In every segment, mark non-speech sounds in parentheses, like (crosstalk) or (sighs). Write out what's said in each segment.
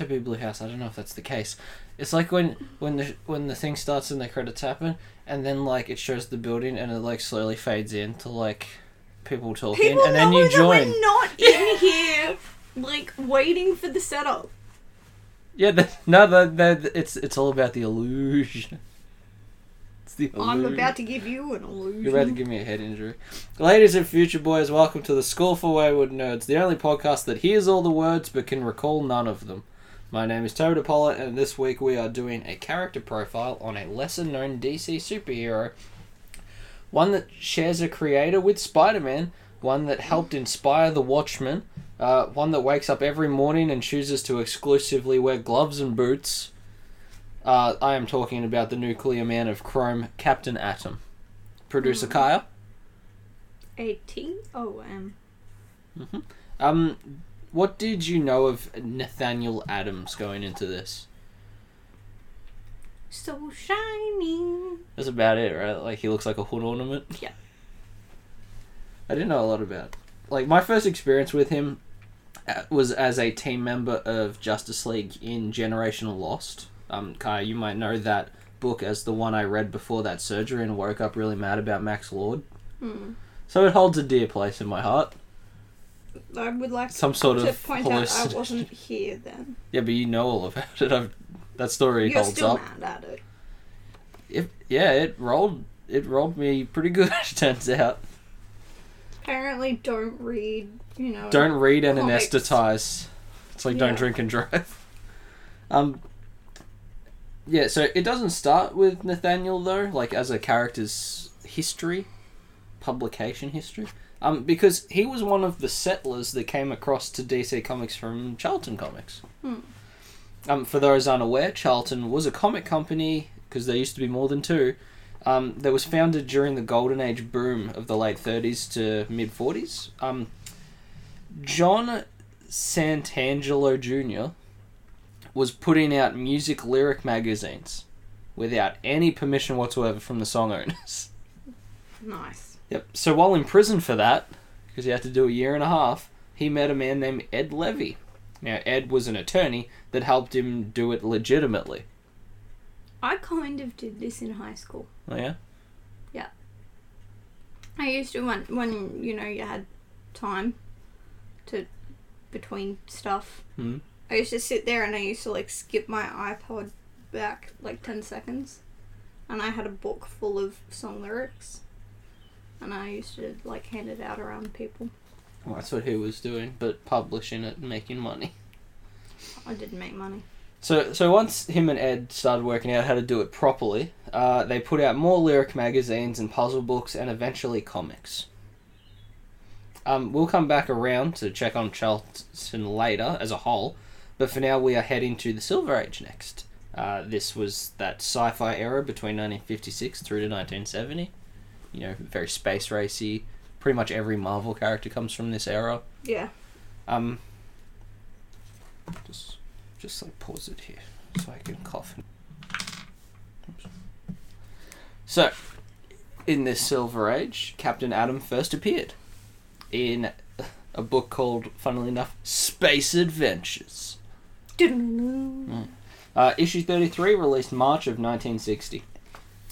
I was gonna say Big Blue House. I don't know if that's the case. It's like when when the when the thing starts and the credits happen, and then like it shows the building and it like slowly fades in to like people talking, People and then know you that join. we're not (laughs) in here, like waiting for the setup. Yeah, the, no, the, the, it's it's all about the illusion. The illusion. I'm about to give you an illusion. You're about to give me a head injury. Ladies and future boys, welcome to the School for Wayward Nerds, the only podcast that hears all the words but can recall none of them. My name is Toad Apollo, and this week we are doing a character profile on a lesser known DC superhero. One that shares a creator with Spider Man, one that helped inspire the Watchmen, uh, one that wakes up every morning and chooses to exclusively wear gloves and boots. Uh, I am talking about the nuclear man of Chrome, Captain Atom. Producer Kaya. A T O M. Um, what did you know of Nathaniel Adams going into this? So shiny. That's about it, right? Like he looks like a hood ornament. Yeah. I didn't know a lot about. Like my first experience with him uh, was as a team member of Justice League in Generational Lost. Um, Kaya, you might know that book as the one I read before that surgery and woke up really mad about Max Lord. Hmm. So it holds a dear place in my heart. I would like Some sort to of point out I wasn't here then. Yeah, but you know all about it. I've, that story You're holds still up. mad at it. If, yeah, it rolled. It rolled me pretty good. (laughs) Turns out. Apparently, don't read. You know. Don't read and Comics. anesthetize. It's like Yeah. don't drink and drive. Um. Yeah, so it doesn't start with Nathaniel though, like as a character's history, publication history. Um, because he was one of the settlers that came across to DC Comics from Charlton Comics. Hmm. Um, for those unaware, Charlton was a comic company because there used to be more than two. Um, that was founded during the golden age boom of the late 30s to mid 40s. Um, John Santangelo Jr. was putting out music lyric magazines without any permission whatsoever from the song owners. Nice. Yep. So while in prison for that, because he had to do a year and a half, he met a man named Ed Levy. Now, Ed was an attorney that helped him do it legitimately. I kind of did this in high school. Oh, yeah? Yeah. I used to when when you know you had time to between stuff. Hmm. I used to sit there and I used to like skip my iPod back like ten seconds, and I had a book full of song lyrics, and I used to like hand it out around people. Well, that's what he was doing, but publishing it and making money. I didn't make money. So, so once him and Ed started working out how to do it properly, uh, they put out more lyric magazines and puzzle books, and eventually comics. Um, we'll come back around to check on Charlton later as a whole, but for now we are heading to the Silver Age next. Uh, this was that sci-fi era between 1956 through to 1970. You know, very space racy. Pretty much every Marvel character comes from this era. Yeah. Um, just, just like pause it here so I can cough. Oops. So, in this Silver Age, Captain Atom first appeared in a book called, funnily enough, Space Adventures. Uh, issue 33, released March of 1960.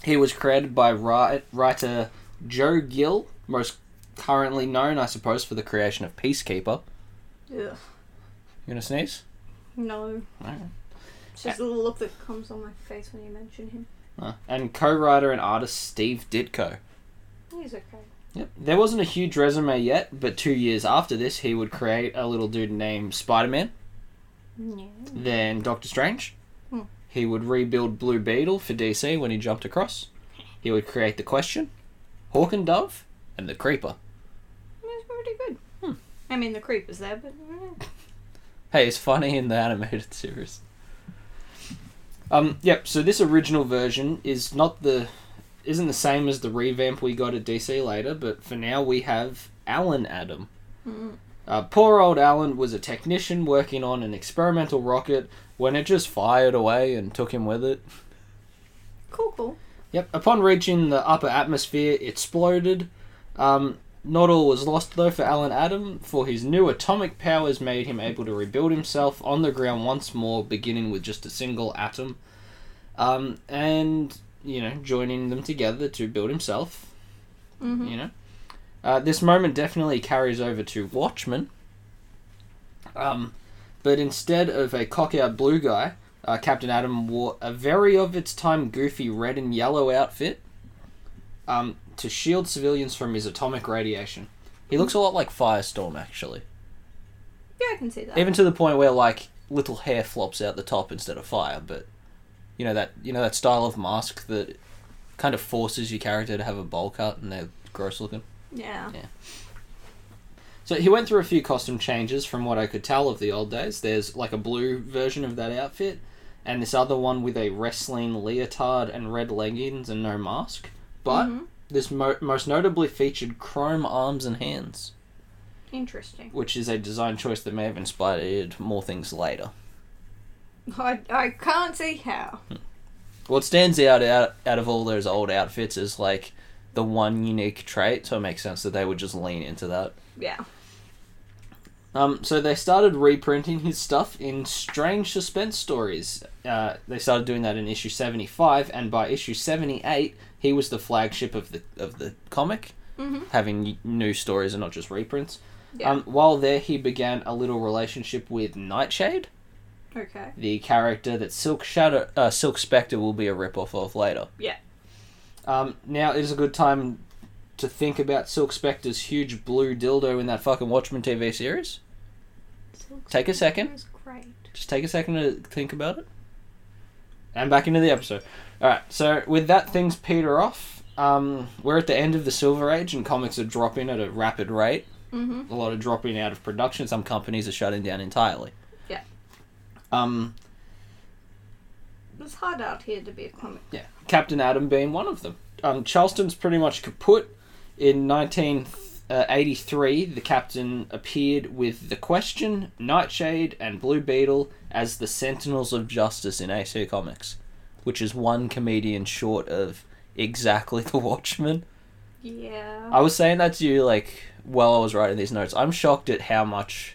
He was created by writer Joe Gill, most currently known, I suppose, for the creation of Peacekeeper. Yeah. You gonna sneeze? No. Alright. It's just the look that comes on my face when you mention him. Uh, and co-writer and artist Steve Ditko. He's okay. Yep. There wasn't a huge resume yet, but two years after this, he would create a little dude named Spider-Man, Yeah. then Doctor Strange. He would rebuild Blue Beetle for DC when he jumped across. He would create the Question, Hawk and Dove, and the Creeper. That's pretty good. Hmm. I mean, the creep is there, but eh. Hey, it's funny in the animated (laughs) series. Um, yep. So this original version is not the, isn't the same as the revamp we got at DC later, but for now we have Alan Adam. Mm. Uh, poor old Alan was a technician working on an experimental rocket when it just fired away and took him with it. cool, cool. Yep. Upon reaching the upper atmosphere, it exploded. Um, not all was lost though for Alan Adam, for his new atomic powers made him able to rebuild himself on the ground once more, beginning with just a single atom, um, and you know joining them together to build himself. Mm-hmm. You know, uh, this moment definitely carries over to Watchmen. Um, but instead of a cock-out blue guy, uh, Captain Atom wore a very of its time goofy red and yellow outfit um, to shield civilians from his atomic radiation. He looks a lot like Firestorm, actually. Yeah, I can see that. Even to the point where like little hair flops out the top instead of fire. But you know that you know that style of mask that kind of forces your character to have a bowl cut and they're gross looking. Yeah. Yeah. So he went through a few costume changes from what I could tell of the old days. There's like a blue version of that outfit, and this other one with a wrestling leotard and red leggings and no mask. But Mhm. this mo- most notably featured chrome arms and hands, Interesting. which is a design choice that may have inspired more things later. I, I can't see how. What stands out, out out of all those old outfits is like the one unique trait, so it makes sense that they would just lean into that. Yeah. Um, so they started reprinting his stuff in strange suspense stories. Uh, they started doing that in issue seventy five, and by issue seventy eight, he was the flagship of the of the comic, Mhm. having new stories and not just reprints. Yeah. Um, while there, he began a little relationship with Nightshade, Okay. the character that Silk Shadow, uh, Silk Spectre will be a ripoff of later. Yeah. Um, now it is a good time to think about Silk Spectre's huge blue dildo in that fucking Watchmen TV series. Take a second. Is great. Just take a second to think about it. And back into the episode. Alright, so with that, things peter off. Um, we're at the end of the Silver Age, and comics are dropping at a rapid rate. Mm-hmm. A lot of dropping out of production. Some companies are shutting down entirely. Yeah. Um, It's hard out here to be a comic. yeah, Captain Adam being one of them. Um, Charlton's pretty much kaput. In Uh, 1983, the Captain appeared with The Question, Nightshade, and Blue Beetle as the Sentinels of Justice in AC Comics, which is one comedian short of exactly (laughs) The Watchmen. Yeah. I was saying that to you, like, while I was writing these notes. I'm shocked at how much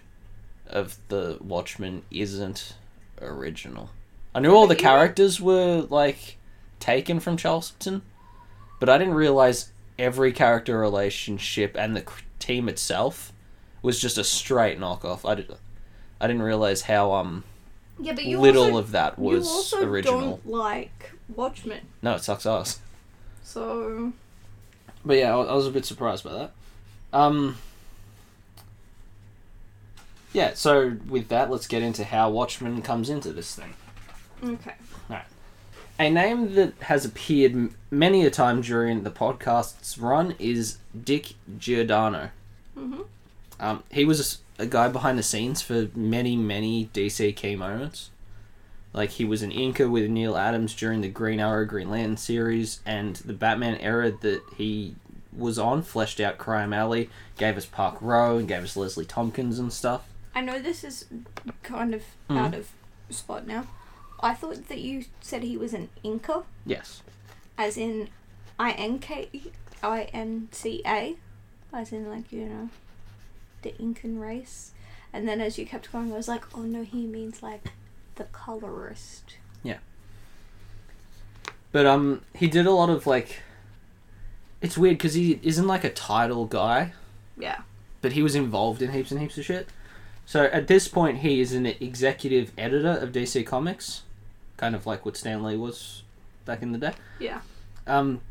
of The Watchmen isn't original. I knew all the characters were, like, taken from Charlton, but I didn't realize every character relationship and the team itself was just a straight knockoff. I, did, I didn't realize how um yeah, but you little also, of that you was also original. don't like Watchmen, No, it sucks ass. so But yeah, I I was a bit surprised by that. Um, yeah, so with that, let's get into how Watchmen comes into this thing. okay. A name that has appeared many a time during the podcast's run is Dick Giordano. Mm-hmm. Um, he was a guy behind the scenes for many, many DC key moments. Like, he was an inker with Neal Adams during the Green Arrow, Green Lantern series, and the Batman era that he was on fleshed out Crime Alley, gave us Park Row, and gave us Leslie Thompkins and stuff. I know this is kind of Mhm. out of spot now. I thought that you said he was an Inca, Yes. as in I N K I N C A, as in like you know, the Incan race. And then as you kept going, I was like, oh no, he means like the colorist. Yeah. But um, he did a lot of like. It's weird because he isn't like a title guy, Yeah. but he was involved in heaps and heaps of shit. So at this point, he is an executive editor of DC Comics, kind of like what Stan Lee was back in the day. Yeah. Um,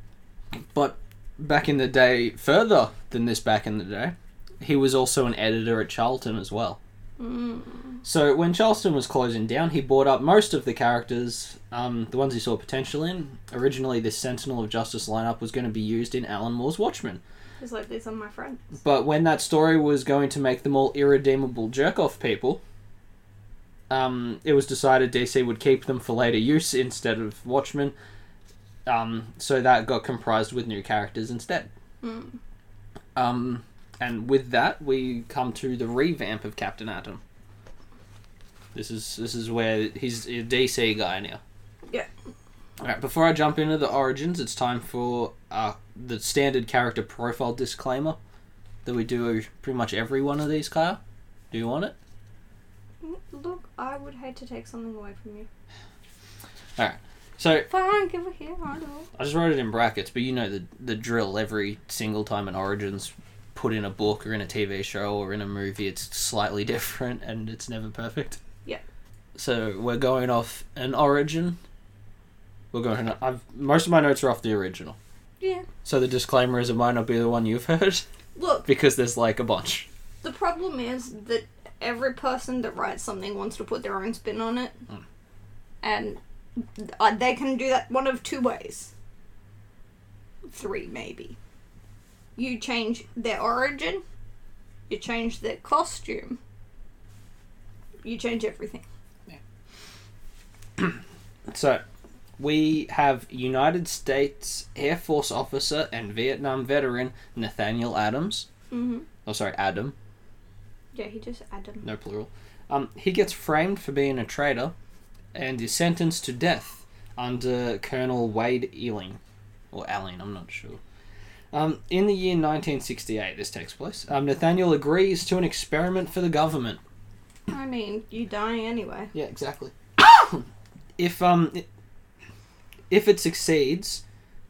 but back in the day, further than this, back in the day, he was also an editor at Charlton as well. Mm. So when Charlton was closing down, he bought up most of the characters, um, the ones he saw potential in. Originally, this Sentinel of Justice lineup was going to be used in Alan Moore's Watchmen. It's like these are my friends. But when that story was going to make them all irredeemable jerk off people, um, it was decided DC would keep them for later use instead of Watchmen. Um, so that got comprised with new characters instead. Mm. Um, and with that, we come to the revamp of Captain Atom. This is this is where he's a DC guy now. Yeah. All right. Before I jump into the origins, it's time for uh, the standard character profile disclaimer. that we do pretty much every one of these, Kyle? Do you want it? Look, I would hate to take something away from you. (sighs) All right. So Fine, give it here. I. I just wrote it in brackets, but you know the the drill. Every single time an Origins put in a book or in a TV show or in a movie, it's slightly different and it's never perfect. Yeah. So we're going off an Origin. We're going. I've most of my notes are off the original. Yeah. So the disclaimer is it might not be the one you've (laughs) heard Look, because there's like a bunch. the problem is that every person that writes something wants to put their own spin on it, Mm. and uh, they can do that one of two ways. Three, maybe. You change their origin, you change their costume, you change everything. Yeah. (clears throat) So, we have United States Air Force officer and Vietnam veteran Nathaniel Adams. Mm-hmm. Oh, sorry, Adam. Yeah, he just added. No plural. Um, he gets framed for being a traitor, and is sentenced to death under Colonel Wade Eiling, or Alling. I'm not sure. Um, in the year 1968, this takes place. Um, Nathaniel agrees to an experiment for the government. I mean, you die anyway. Yeah, exactly. (coughs) if um, it, if it succeeds,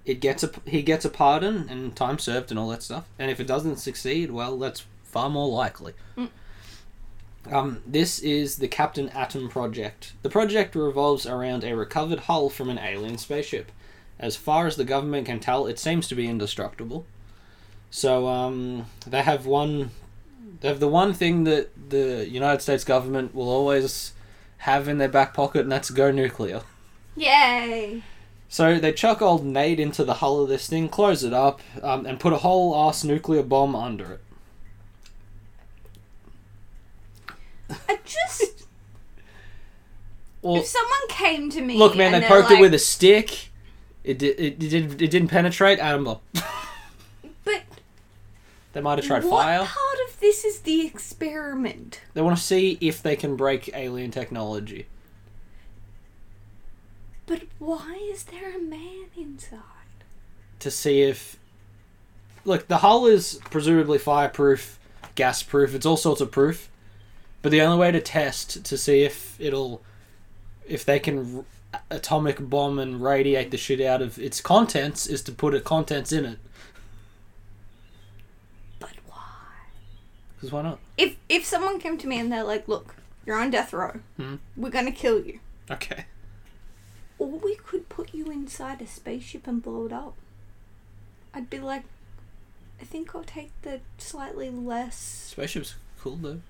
it gets a he gets a pardon and time served and all that stuff. And if it doesn't succeed, well, that's far more likely. Mm. Um, this is the Captain Atom project. The project revolves around a recovered hull from an alien spaceship. As far as the government can tell, it seems to be indestructible. So um, they have one. They have the one thing that the United States government will always have in their back pocket, and that's go nuclear. Yay! So they chuck old Nate into the hull of this thing, close it up, um, and put a whole ass nuclear bomb under it. I just. Well, if someone came to me. look, man, and they poked it with a stick. It did. It, did. It didn't penetrate. Bomb. (laughs) But they might have tried what fire. part of this is the experiment? They want to see if they can break alien technology. But why is there a man inside? to see if look the hull is presumably fireproof gas proof it's all sorts of proof but the only way to test to see if it'll if they can r- atomic bomb and radiate the shit out of its contents is to put a contents in it But why? because why not If if someone came to me and they're like, "Look, you're on death row. Hmm. We're gonna kill you," okay or we could put you inside a spaceship and blow it up, I'd be like, I think I'll take the slightly less. spaceship's cool though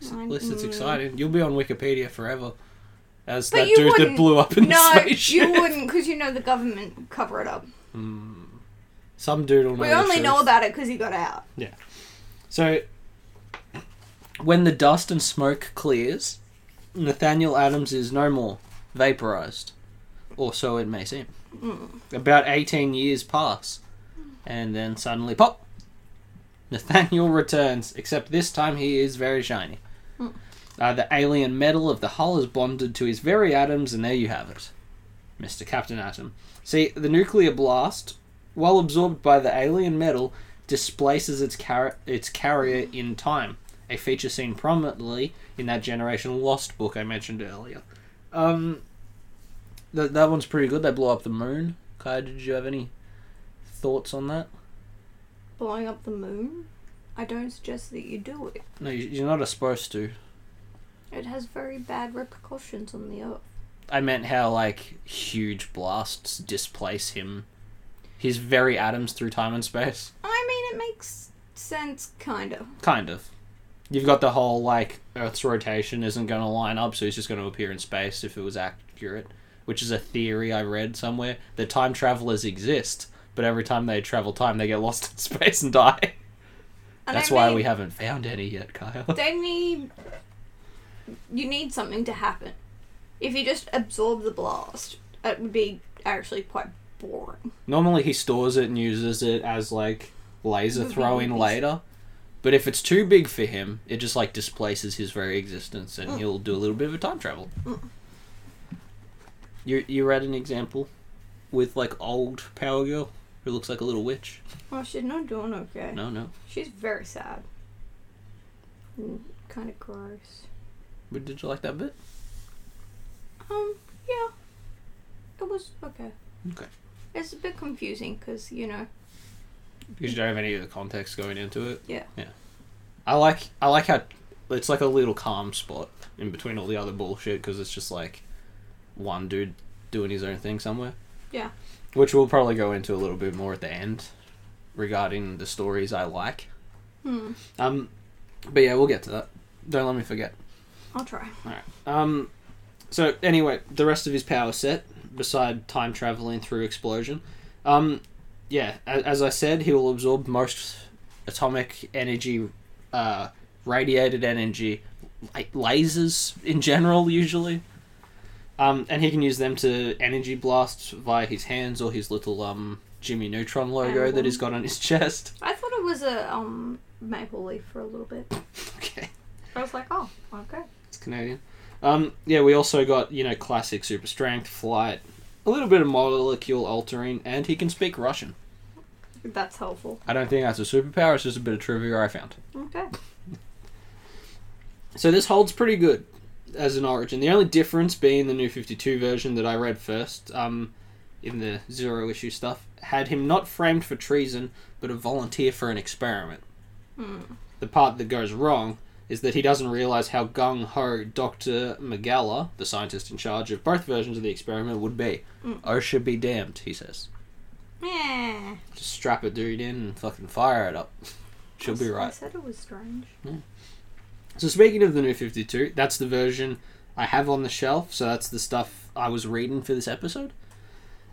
S- I- at least it's mm. exciting you'll be on wikipedia forever as But that dude that blew up in no, the spaceship you wouldn't, because you know the government would cover it up. Hmm. some dude will know We only know about it because he got out. Yeah. So, when the dust and smoke clears, Nathaniel Adams is no more, vaporized. Or so it may seem. Mm. About 18 years pass, and then suddenly, pop! Nathaniel returns, except this time he is very shiny. Hmm. Uh, the alien metal of the hull is bonded to his very atoms, and there you have it. Mr. Captain Atom. See, the nuclear blast, while absorbed by the alien metal, displaces its, car- its carrier in time, a feature seen prominently in that Generation Lost book I mentioned earlier. Um, that that one's pretty good. They blow up the moon. Kai, did you have any thoughts on that? Blowing up the moon? I don't suggest that you do it. No, you- you're not supposed to. It has very bad repercussions on the Earth. I meant how like huge blasts displace him, his very atoms through time and space. I mean, it makes sense, kind of. Kind of. You've got the whole like Earth's rotation isn't going to line up, so he's just going to appear in space if it was accurate, which is a theory I read somewhere that time travelers exist, but every time they travel time, they get lost in (laughs) space and die. And That's I why mean, we haven't found any yet, Kyle. They need. You need something to happen. If you just absorb the blast, it would be actually quite boring. Normally, he stores it and uses it as like laser throwing later. But if it's too big for him, it just like displaces his very existence, and Mm. he'll do a little bit of a time travel. Mm. You you read an example with like old Power Girl who looks like a little witch. Oh, she's not doing okay. No, no. She's very sad. Kind of gross. But did you like that bit? Um, yeah. It was okay. Okay. It's a bit confusing because, you know, Because you don't have any of the context going into it. Yeah. Yeah. I like I like how it's like a little calm spot in between all the other bullshit because it's just like one dude doing his own thing somewhere. Yeah. Which we'll probably go into a little bit more at the end regarding the stories I like. hmm, Um, but yeah, we'll get to that. Don't let me forget. I'll try. Alright. Um, so anyway, the rest of his power set, beside time traveling through explosion, um, yeah, as, as I said, he will absorb most atomic energy, uh, radiated energy, lasers in general, usually. Um, and he can use them to energy blast via his hands or his little um Jimmy Neutron logo that he's got on his chest. (laughs) I thought it was a um maple leaf for a little bit. Okay. I was like, oh, okay. It's Canadian. Um, yeah, we also got, you know, classic super strength, flight, a little bit of molecule altering, and he can speak Russian. That's helpful. I don't think that's a superpower, it's just a bit of trivia I found. Okay. So this holds pretty good as an origin. The only difference being the new 52 version that I read first, um, in the zero issue stuff, had him not framed for treason, but a volunteer for an experiment. Hmm. The part that goes wrong is that he doesn't realize how gung ho Dr. Megala, the scientist in charge of both versions of the experiment, would be. Mm. Oh, should be damned, he says. Yeah. Just strap a dude in and fucking fire it up. She'll be right. I said it was strange. So speaking of the new 52, that's the version I have on the shelf. So that's the stuff I was reading for this episode.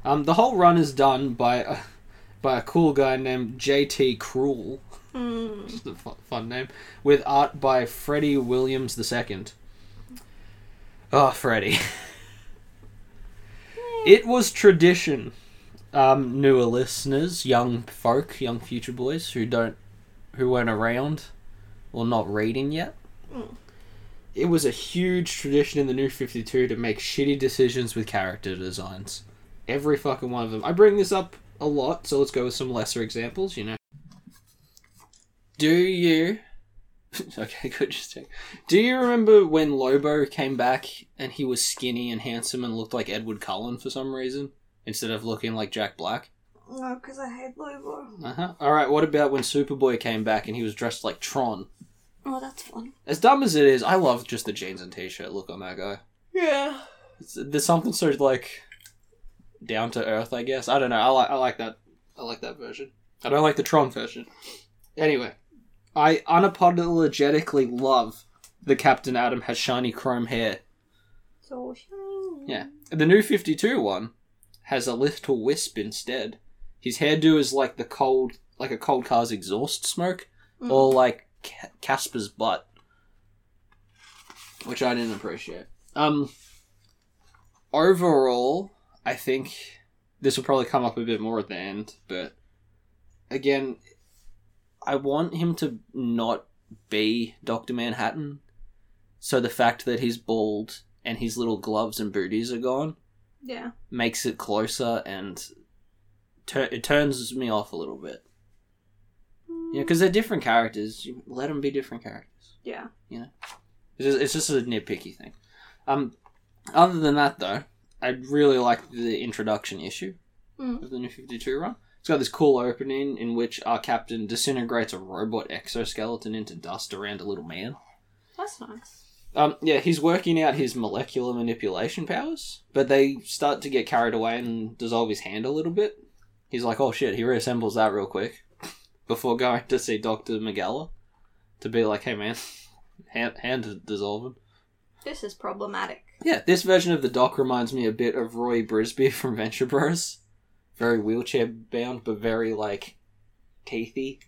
Um, the whole run is done by a, by a cool guy named JT Krul, Hmm. just a fun, fun name, with art by Freddie Williams II. Oh, Freddie. (laughs) it was tradition, um, newer listeners, young folk, young future boys who don't, who weren't around or not reading yet. Mm. It was a huge tradition in the New 52 to make shitty decisions with character designs. Every fucking one of them. I bring this up a lot, so let's go with some lesser examples, you know. Do you. (laughs) okay, good, just check. Do you remember when Lobo came back and he was skinny and handsome and looked like Edward Cullen for some reason? Instead of looking like Jack Black? No, because I hate Lobo. Uh huh. Alright, what about when Superboy came back and he was dressed like Tron? Oh, that's fun. As dumb as it is, I love just the jeans and t-shirt look on that guy. Yeah. It's, there's something so like down to earth, I guess. I don't know. I like I like that. I like that version. I don't like the Tron version. Anyway, I unapologetically love the Captain Atom has shiny chrome hair. So shiny. Yeah, the new Fifty Two one has a little wisp instead. His hairdo is like the cold, like a cold car's exhaust smoke, Mm. or like Ca- Casper's butt, which I didn't appreciate. Um, overall, I think this will probably come up a bit more at the end, but again, I want him to not be Doctor Manhattan. So the fact that he's bald and his little gloves and booties are gone Yeah. makes it closer and tur- it turns me off a little bit. Yeah, because they're different characters. You let them be different characters. Yeah. It's just, it's just a nitpicky thing. Um, other than that, though, I really like the introduction issue Mm. of the New Fifty Two run. It's got this cool opening in which our captain disintegrates a robot exoskeleton into dust around a little man. That's nice. Um, yeah, he's working out his molecular manipulation powers, but they start to get carried away and dissolve his hand a little bit. He's like, oh shit, he reassembles that real quick before going to see Dr. Megala to be like, hey man, (laughs) hand, hand dissolving. This is problematic. Yeah, this version of the doc reminds me a bit of Roy Brisby (laughs) from Venture Bros. Very wheelchair bound, but very like teethy.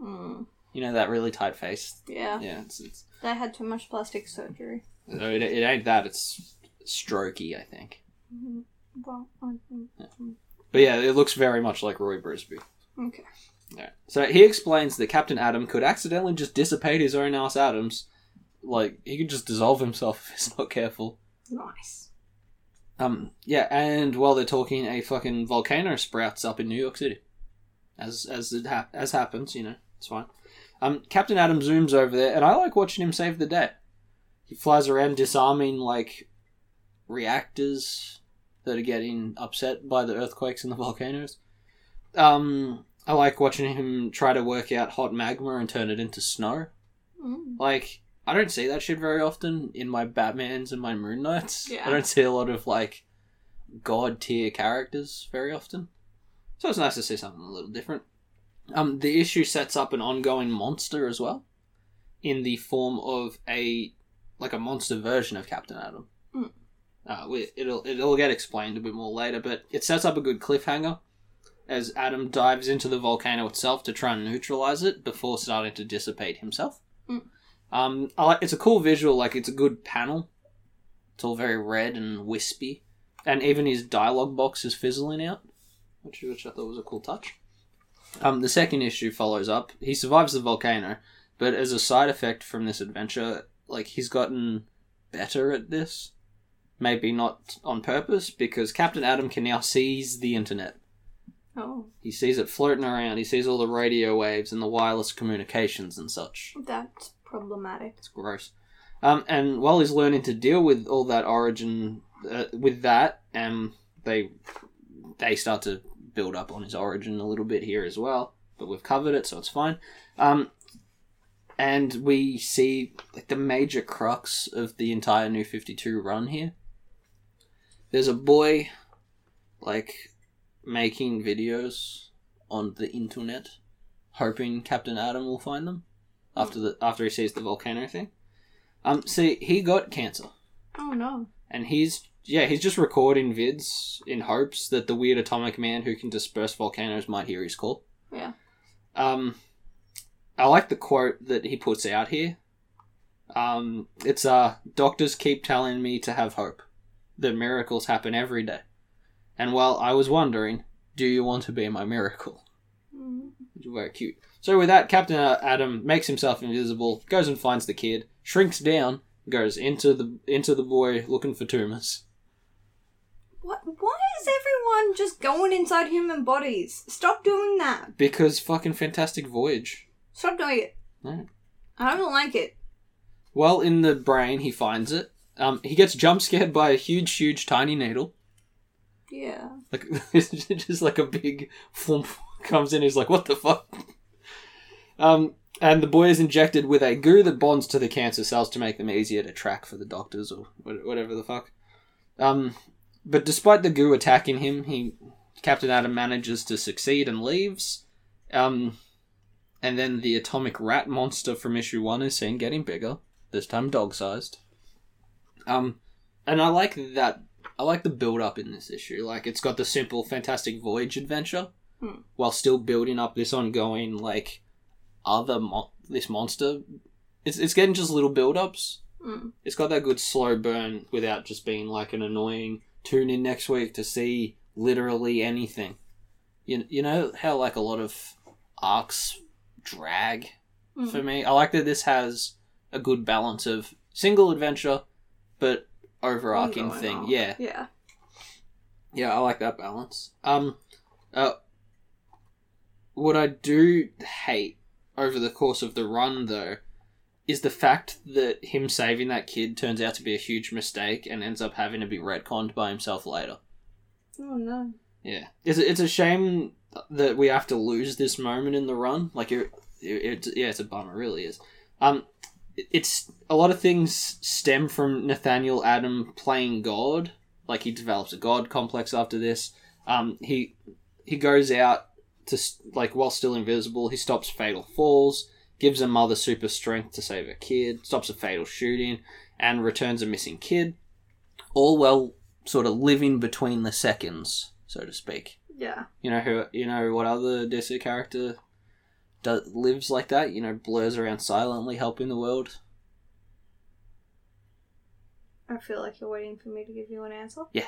Mm. You know that really tight face. Yeah. Yeah, it's, it's They had too much plastic surgery. no, it, it ain't that. It's strokey, I think. Mhm. Well, I think- But yeah, it looks very much like Roy Brisby. Okay. Yeah. So he explains that Captain Atom could accidentally just dissipate his own ass atoms. Like he could just dissolve himself (laughs) if he's not careful. Nice. Um, yeah, and while they're talking, a fucking volcano sprouts up in New York City. as as it hap- as happens. You know, it's fine. Um, Captain Atom zooms over there, and I like watching him save the day. He flies around disarming like reactors that are getting upset by the earthquakes and the volcanoes. Um, I like watching him try to work out hot magma and turn it into snow. Mm. Like, I don't see that shit very often in my Batmans and my Moon Knights. Yeah. I don't see a lot of like god tier characters very often. So it's nice to see something a little different. Um, the issue sets up an ongoing monster as well, in the form of a like a monster version of Captain Atom. Mm. Uh, we, it'll it'll get explained a bit more later, but it sets up a good cliffhanger as Adam dives into the volcano itself to try and neutralize it before starting to dissipate himself. Mm. Um, I like it's a cool visual, like it's a good panel. It's all very red and wispy, and even his dialogue box is fizzling out, which which I thought was a cool touch. Um, the second issue follows up. He survives the volcano, but as a side effect from this adventure, like he's gotten better at this. Maybe not on purpose, because Captain Atom can now seize the internet. Oh, He sees it floating around. He sees all the radio waves and the wireless communications and such. that's problematic. It's gross. Um, and while he's learning to deal with all that origin, uh, with that, um, they they start to build up on his origin a little bit here as well. But we've covered it, so it's fine. Um, and we see like the major crux of the entire New Fifty Two run here. There's a boy, like, making videos on the internet, hoping Captain Atom will find them after the after he sees the volcano thing. Um, see, he got cancer, Oh no. and he's yeah, he's just recording vids in hopes that the weird atomic man who can disperse volcanoes might hear his call. Yeah. Um, I like the quote that he puts out here. Um, it's uh, doctors keep telling me to have hope, that miracles happen every day, and while I was wondering, do you want to be my miracle? Mm. Which is very cute. So with that, Captain uh, Adam makes himself invisible, goes and finds the kid, shrinks down, goes into the into the boy looking for tumors. What? Why is everyone just going inside human bodies? Stop doing that. Because fucking Fantastic Voyage. Stop doing it. No. I don't like it. Well, in the brain, he finds it. Um, he gets jump scared by a huge, huge, tiny needle. Yeah. Like (laughs) just like a big flump (laughs) comes in. He's like, "What the fuck?" Um, and the boy is injected with a goo that bonds to the cancer cells to make them easier to track for the doctors or whatever the fuck. Um, but despite the goo attacking him, he Captain Atom manages to succeed and leaves. Um, and then the atomic rat monster from issue one is seen getting bigger. This time, dog-sized. Um, and I like that I like the build up in this issue. Like it's got the simple Fantastic Voyage adventure, Hmm. while still building up this ongoing like other mon- this monster. It's it's getting just little build ups. Mm. It's got that good slow burn without just being like an annoying tune in next week to see literally anything. You you know how like a lot of arcs drag Mm. for me. I like that this has a good balance of single adventure, but overarching thing. arc. Yeah, Yeah. yeah, I like that balance. Um, uh, what I do hate over the course of the run, though, is the fact that him saving that kid turns out to be a huge mistake and ends up having to be retconned by himself later. Oh no. Yeah, it's a, it's a shame that we have to lose this moment in the run. Like it, it, it yeah, it's a bummer. It really is. Um, it's a lot of things stem from Nathaniel Adam playing God. Like he develops a God complex after this. Um, he he goes out to like while still invisible. He stops fatal falls, gives a mother super strength to save a kid, stops a fatal shooting, and returns a missing kid. All while sort of living between the seconds, so to speak. Yeah. You know who? You know what other DC character does lives like that? You know, blurs around silently, helping the world. I feel like you're waiting for me to give you an answer. Yeah.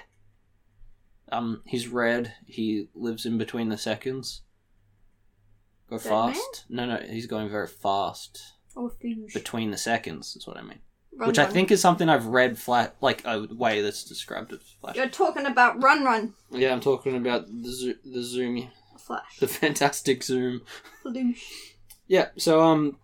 Um, he's red. He lives in between the seconds. Go Dead fast. No, no, he's going very fast Fuse. between the seconds. Is what I mean. Run, Which I think is something I've read flat, like a way that's described as flash. You're talking about Run Run. Yeah, I'm talking about the zo- the zoom Flash. the fantastic zoom. Yeah, so um,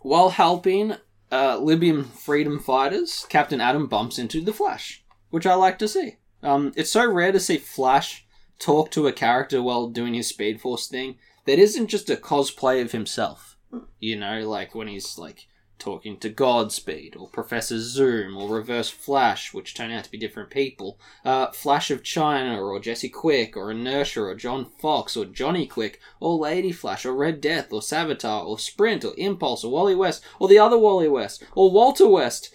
while helping uh, Libyan freedom fighters, Captain Atom bumps into the Flash, which I like to see. Um, it's so rare to see Flash talk to a character while doing his Speed Force thing that isn't just a cosplay of himself. You know, like when he's like talking to Godspeed or Professor Zoom or Reverse Flash, which turn out to be different people. Uh, Flash of China or Jesse Quick or Inertia or John Fox or Johnny Quick or Lady Flash or Red Death or Savitar or Sprint or Impulse or Wally West or the other Wally West or Walter West.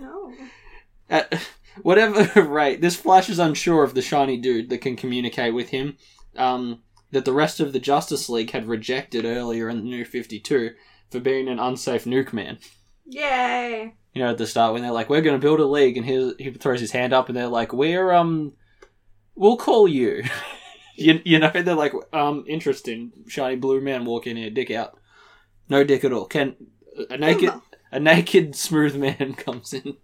No. (laughs) At whatever (laughs) rate, this Flash is unsure of the shiny dude that can communicate with him. Um, that the rest of the Justice League had rejected earlier in the New 52 for being an unsafe nuke man. Yay. You know, at the start when they're like, "We're going to build a league," and he he throws his hand up, and they're like, "We're um, we'll call you." (laughs) you you know, they're like, um, interesting, shiny blue man walk in here, dick out, no dick at all. Can a naked (laughs) a naked smooth man (laughs) comes in.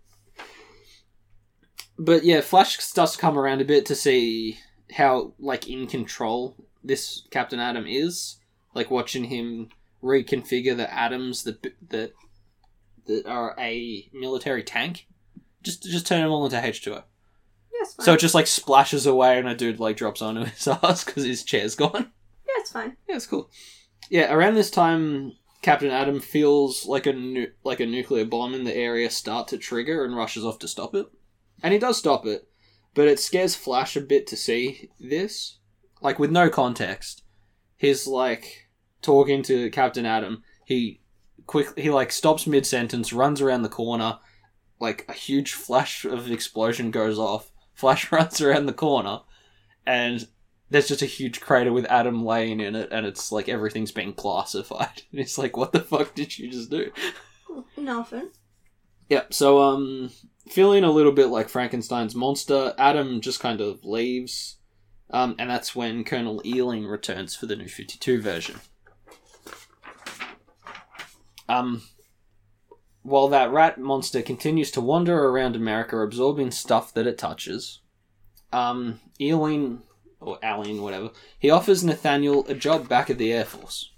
But yeah, Flash starts to come around a bit to see how like in control this Captain Atom is. Like watching him reconfigure the atoms that that that are a military tank. Just just turn them all into H two O. Yes. So it just like splashes away, and a dude like drops onto his (laughs) ass because his chair's gone. yeah, it's fine. Yeah, it's cool. Yeah, around this time, Captain Atom feels like a nu- like a nuclear bomb in the area start to trigger and rushes off to stop it, and he does stop it, but it scares Flash a bit to see this, like with no context. He's like talking to Captain Atom, He quick he like stops mid sentence, runs around the corner, like a huge flash of explosion goes off. Flash (laughs) runs around the corner, and there's just a huge crater with Adam laying in it, and it's like everything's been classified. And (laughs) it's like, what the fuck did you just do? Nothing. Yep. So, um, feeling a little bit like Frankenstein's monster, Adam just kind of leaves, um, and that's when Colonel Eiling returns for the new Fifty Two version. Um, while that rat monster continues to wander around America, absorbing stuff that it touches, um, Eiling or Alien, whatever, he offers Nathaniel a job back at the Air Force.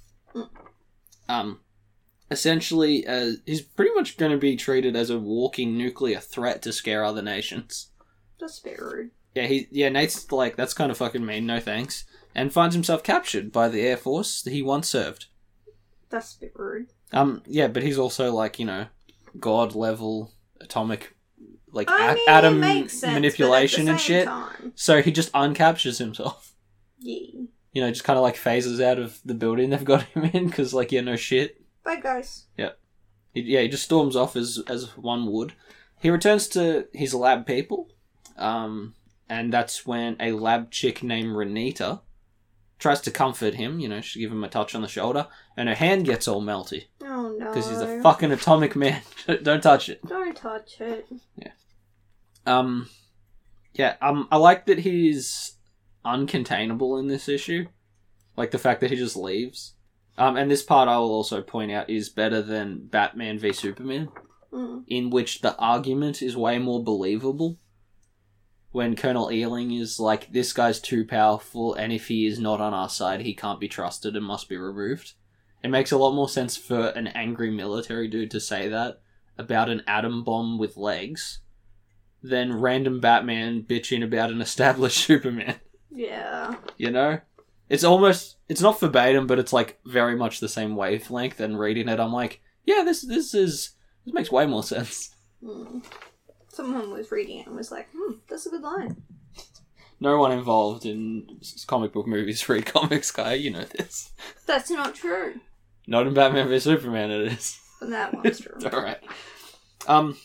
Um, essentially, uh, he's pretty much going to be treated as a walking nuclear threat to scare other nations. That's a bit rude. Yeah, he yeah Nate's like that's kind of fucking mean. No thanks, and finds himself captured by the Air Force that he once served. That's a bit rude. Um, yeah, but he's also like you know, god level atomic, like I a- mean, atom makes sense, manipulation but at and the shit. Time, So he just uncaptures himself. (laughs) yeah. You know, just kind of like phases out of the building they've got him in because like yeah, no shit. Bye, guys. He, yeah, he just storms off as as one would. He returns to his lab people, um, and that's when a lab chick named Renita tries to comfort him. You know, she give him a touch on the shoulder, and her hand gets all melty Oh no. because he's a fucking atomic man. (laughs) Don't touch it. Don't touch it. Yeah. Um, yeah, um, I like that he's uncontainable in this issue, like the fact that he just leaves. Um, and this part I will also point out is better than Batman v Superman. Mm. in which the argument is way more believable. When Colonel Eiling is like, this guy's too powerful, and if he is not on our side, he can't be trusted and must be removed. It makes a lot more sense for an angry military dude to say that about an atom bomb with legs than random Batman bitching about an established (laughs) Superman. Yeah. You know? It's almost, it's not verbatim, but it's like very much the same wavelength, and reading it, I'm like, yeah, this, this is, this makes way more sense. Mm. Someone was reading it and was like, hmm, that's a good line. No one involved in comic book movies read (laughs) comics, guy. You know this. That's not true. Not in Batman v Superman, it is. That (laughs) one's true. All right. Um.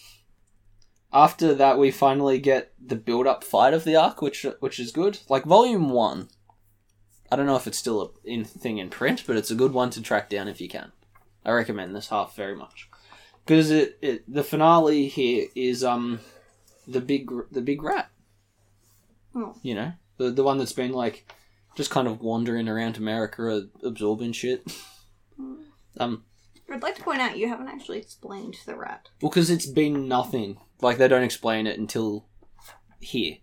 After that, we finally get the build-up fight of the arc, which which is good. Like Volume One. I don't know if it's still a in thing in print, but it's a good one to track down if you can. I recommend this half very much because it, it the finale here is um the big the big rat. Oh. You know the the one that's been like just kind of wandering around America, uh, absorbing shit. Mm. Um, I'd like to point out you haven't actually explained the rat. well, because it's been nothing. Like they don't explain it until here.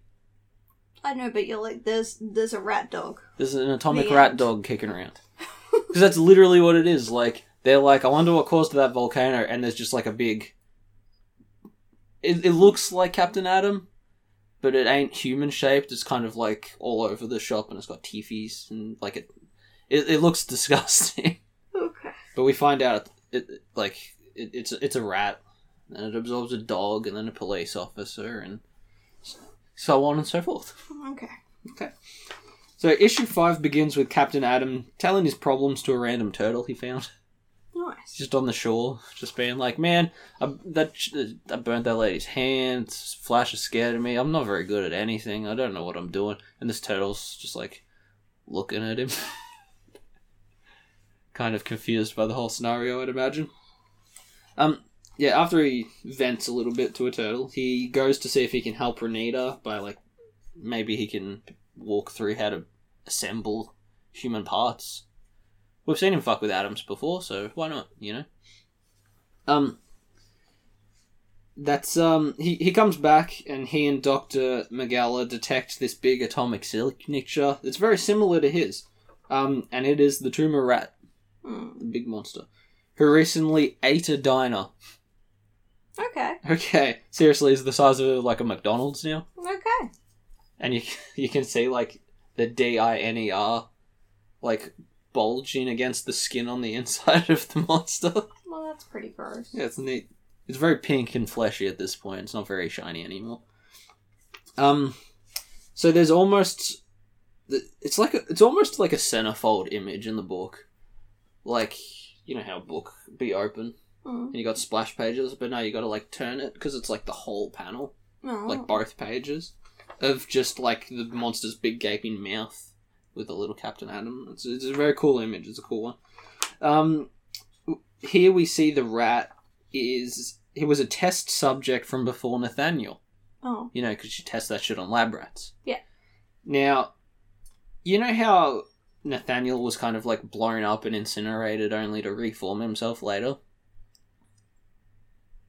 I know, but you're like, there's there's a rat dog. There's an atomic The rat end. dog kicking around. (laughs) Because that's literally what it is. Like they're like, I wonder what caused that volcano, and there's just like a big. It, it looks like Captain Atom, but it ain't human shaped. It's kind of like all over the shop, and it's got teefies and like it. It, it looks (laughs) disgusting, Okay. but we find out it, it like it, it's it's a rat, and it absorbs a dog, and then a police officer, and so on and so forth. Okay. Okay. So issue five begins with Captain Atom telling his problems to a random turtle he found (laughs) Nice. just on the shore, just being like, "Man, I, that I burnt that lady's hand. Flash is scared of me. I'm not very good at anything. I don't know what I'm doing." And this turtle's just like looking at him, (laughs) kind of confused by the whole scenario. I'd imagine. Um. Yeah, after he vents a little bit to a turtle, he goes to see if he can help Ranita by like maybe he can walk through how to assemble human parts. We've seen him fuck with Adams before, so why not? You know. Um. That's um. He he comes back and he and Doctor Megala detect this big atomic signature that's very similar to his. Um, and it is the tumor rat, Mm. the big monster, who recently ate a diner. Okay. Okay, seriously, is the size of like a McDonald's now, Okay. and you (laughs) you can see like the D I N E R, like bulging against the skin on the (laughs) inside of the monster. Well, that's pretty gross. Yeah, it's neat. It's very pink and fleshy at this point. It's not very shiny anymore. Um, so there's almost, it's like a, it's almost like a centerfold image in the book, like you know how a book be open Mm. and you got splash pages, but now you got to like turn it because it's like the whole panel, Oh. like both pages, of just like the monster's big gaping mouth with a little Captain Atom. It's, it's a very cool image. It's a cool one. Um, here we see the rat is he was a test subject from before Nathaniel. oh. You know, because you test that shit on lab rats. Yeah. Now, you know how Nathaniel was kind of like blown up and incinerated only to reform himself later?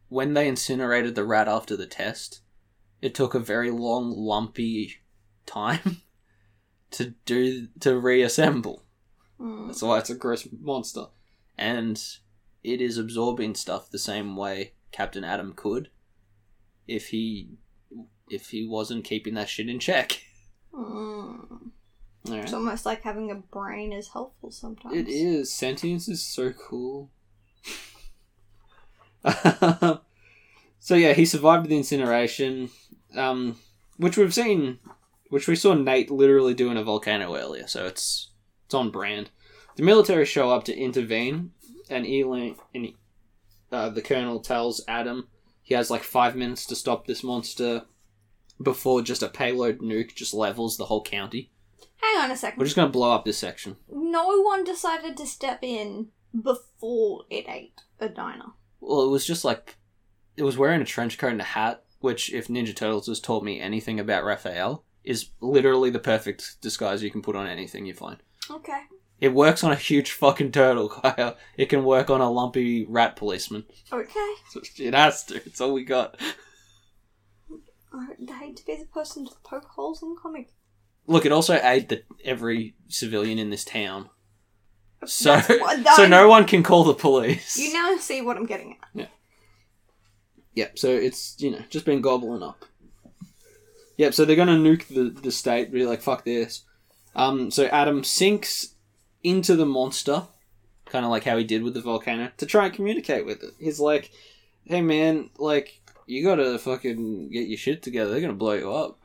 When they incinerated the rat after the test, it took a very long, lumpy time (laughs) to do to reassemble. Mm. That's why it's a gross monster. And it is absorbing stuff the same way Captain Atom could if he if he wasn't keeping that shit in check. (laughs) Mm. Alright. It's almost like having a brain is helpful sometimes. It is. Sentience is so cool. (laughs) so yeah, he survived the incineration, um, which we've seen, which we saw Nate literally do in a volcano earlier. So it's it's on brand. The military show up to intervene, and Elaine and uh, the colonel tells Adam he has like five minutes to stop this monster before just a payload nuke just levels the whole county. Hang on a second. We're just gonna blow up this section. No one decided to step in before it ate a diner. Well, it was just like it was wearing a trench coat and a hat, which, if Ninja Turtles has taught me anything about Raphael, is literally the perfect disguise you can put on anything you find. Okay. It works on a huge fucking turtle, Kyle. It can work on a lumpy rat policeman. Okay. (laughs) It has to. It's all we got. I hate to be the person to poke holes in the comic. Look, it also ate the, every civilian in this town. So, That's so (laughs) no one can call the police. You now see what I'm getting at. Yeah. Yep, so it's, you know, just been gobbling up. Yep, so they're gonna nuke the, the state, be like, fuck this. Um, so Adam sinks into the monster, kind of like how he did with the volcano, to try and communicate with it. He's like, hey man, like, you gotta fucking get your shit together, they're gonna blow you up.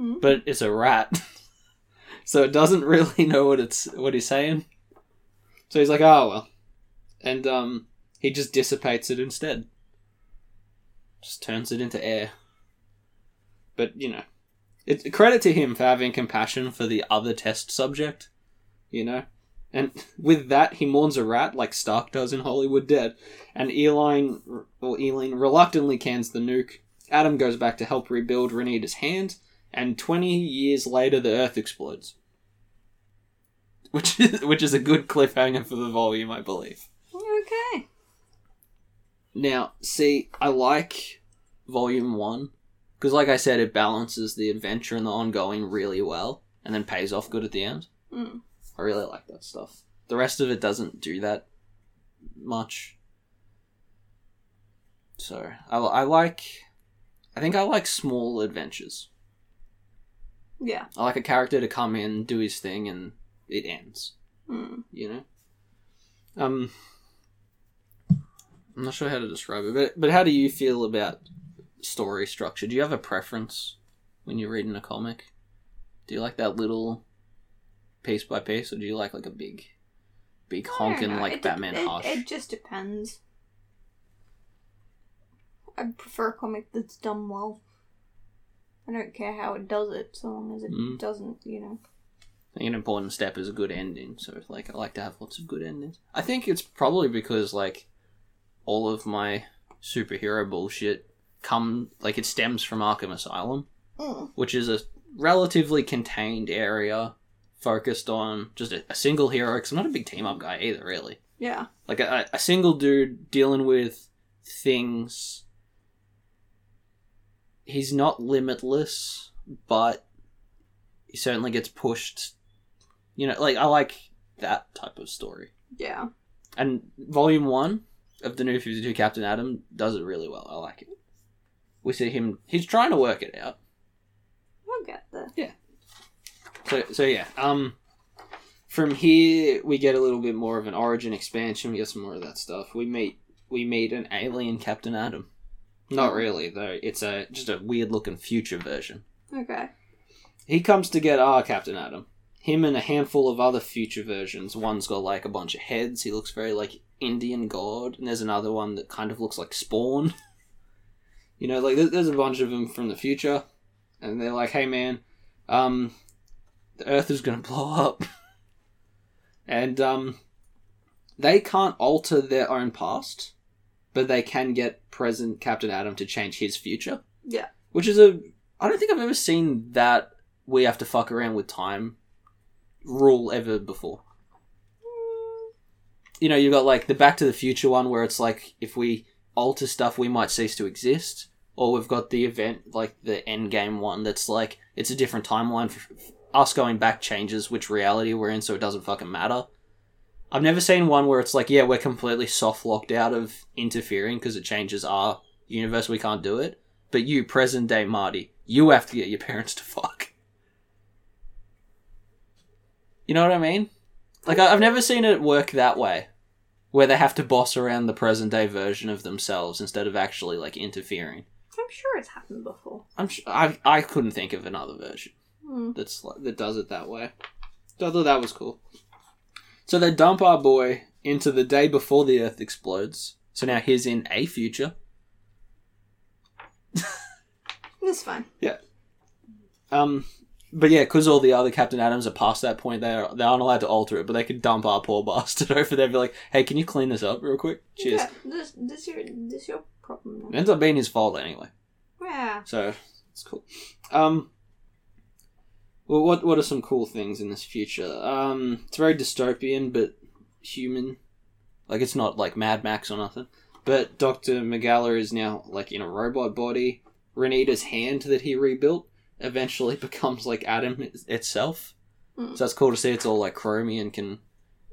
Mm. But it's a rat. (laughs) so it doesn't really know what it's what he's saying. So he's like, oh well. And um he just dissipates it instead. Just turns it into air. But, you know. It's credit to him for having compassion for the other test subject. You know? And with that, he mourns a rat like Stark does in Hollywood Dead. And Eline, or Eileen reluctantly cans the nuke. Adam goes back to help rebuild Ranita's hand, and 20 years later, the Earth explodes. Which is, which is a good cliffhanger for the volume, I believe. Okay. Now, see, I like Volume 1 Because, like I said, it balances the adventure and the ongoing really well, and then pays off good at the end. Mm. I really like that stuff. The rest of it doesn't do that much. So I, I like, I think I like small adventures. Yeah. I like a character to come in, do his thing, and it ends. Mm. You know. Um, I'm not sure how to describe it, but but how do you feel about story structure? Do you have a preference when you're reading a comic? Do you like that little piece by piece, or do you like like a big, big honking like it de- Batman it, It just depends. I prefer a comic that's done well. I don't care how it does it, so long as it Mm. doesn't, you know. I think an important step is a good ending. So like I like to have lots of good endings. I think it's probably because like all of my superhero bullshit come like it stems from Arkham Asylum, Mm. which is a relatively contained area focused on just a, a single hero. Because I'm not a big team up guy either, really. Yeah. Like a, a single dude dealing with things. He's not limitless, but he certainly gets pushed. You know, like I like that type of story. Yeah. And volume one of the new 52 Captain Atom does it really well. I like it. We see him, he's trying to work it out. I'll get there. Yeah. So, so yeah, um, from here we get a little bit more of an origin expansion. We get some more of that stuff. We meet, we meet an alien Captain Atom. Not really though. It's a just a weird looking future version. Okay. He comes to get our Captain Atom. Him and a handful of other future versions. One's got like a bunch of heads. He looks very like Indian god, and there's another one that kind of looks like Spawn. (laughs) you know, like there's a bunch of them from the future, and they're like, "Hey, man, um, the Earth is gonna (laughs) blow up," and um, they can't alter their own past, but they can get present Captain Atom to change his future. Yeah. Which is a I don't think I've ever seen that we have to fuck around with time rule ever before. You know, you've got like the Back to the Future one where it's like if we alter stuff, we might cease to exist. Or we've got the event like the end game one that's like it's a different timeline. Us going back changes which reality we're in, so it doesn't fucking matter. I've never seen one where it's like, yeah, we're completely soft locked out of interfering because it changes our universe. We can't do it. But you, present day Marty, you have to get your parents to fuck. You know what I mean? Like, I've never seen it work that way, where they have to boss around the present day version of themselves instead of actually like interfering. I'm sure it's happened before. I'm sh- I I couldn't think of another version Mm. that's that does it that way. So I thought that was cool. So they dump our boy into the day before the Earth explodes. So now he's in a future. It's fine. Yeah. Um, but yeah, because all the other Captain Atoms are past that point, they are they aren't allowed to alter it. But they could dump our poor (laughs) bastard over there. and Be like, hey, can you clean this up real quick? Cheers. Yeah, this this your this your problem. It ends up being his fault anyway. Yeah. So it's cool. Um. Well, what what are some cool things in this future? Um, it's very dystopian, but human. Like it's not like Mad Max or nothing. But Doctor Megala is now like in a robot body. Ranita's hand that he rebuilt eventually (laughs) becomes like Adam it- itself. Mm. So that's cool to see. It's all like chromy and can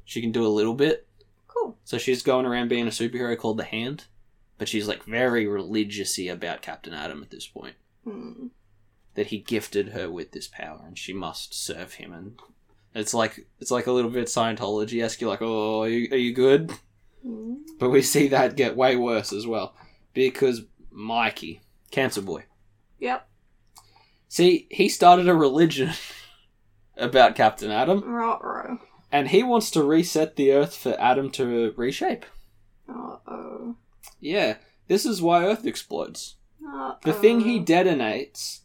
she can do a little bit. Cool. So she's going around being a superhero called the Hand, but she's like very religiousy about Captain Atom at this point Hmm. that he gifted her with this power and she must serve him and it's like it's like a little bit Scientology esque. You're like, oh, are you, are you good? Hmm. But we see that get way worse as well because Mikey, Cancer Boy, Yep. see, he started a religion (laughs) about Captain Atom. Ruh-roh. and he wants to reset the Earth for Adam to reshape. Uh-oh. Yeah, this is why Earth explodes. Uh-oh. The thing he detonates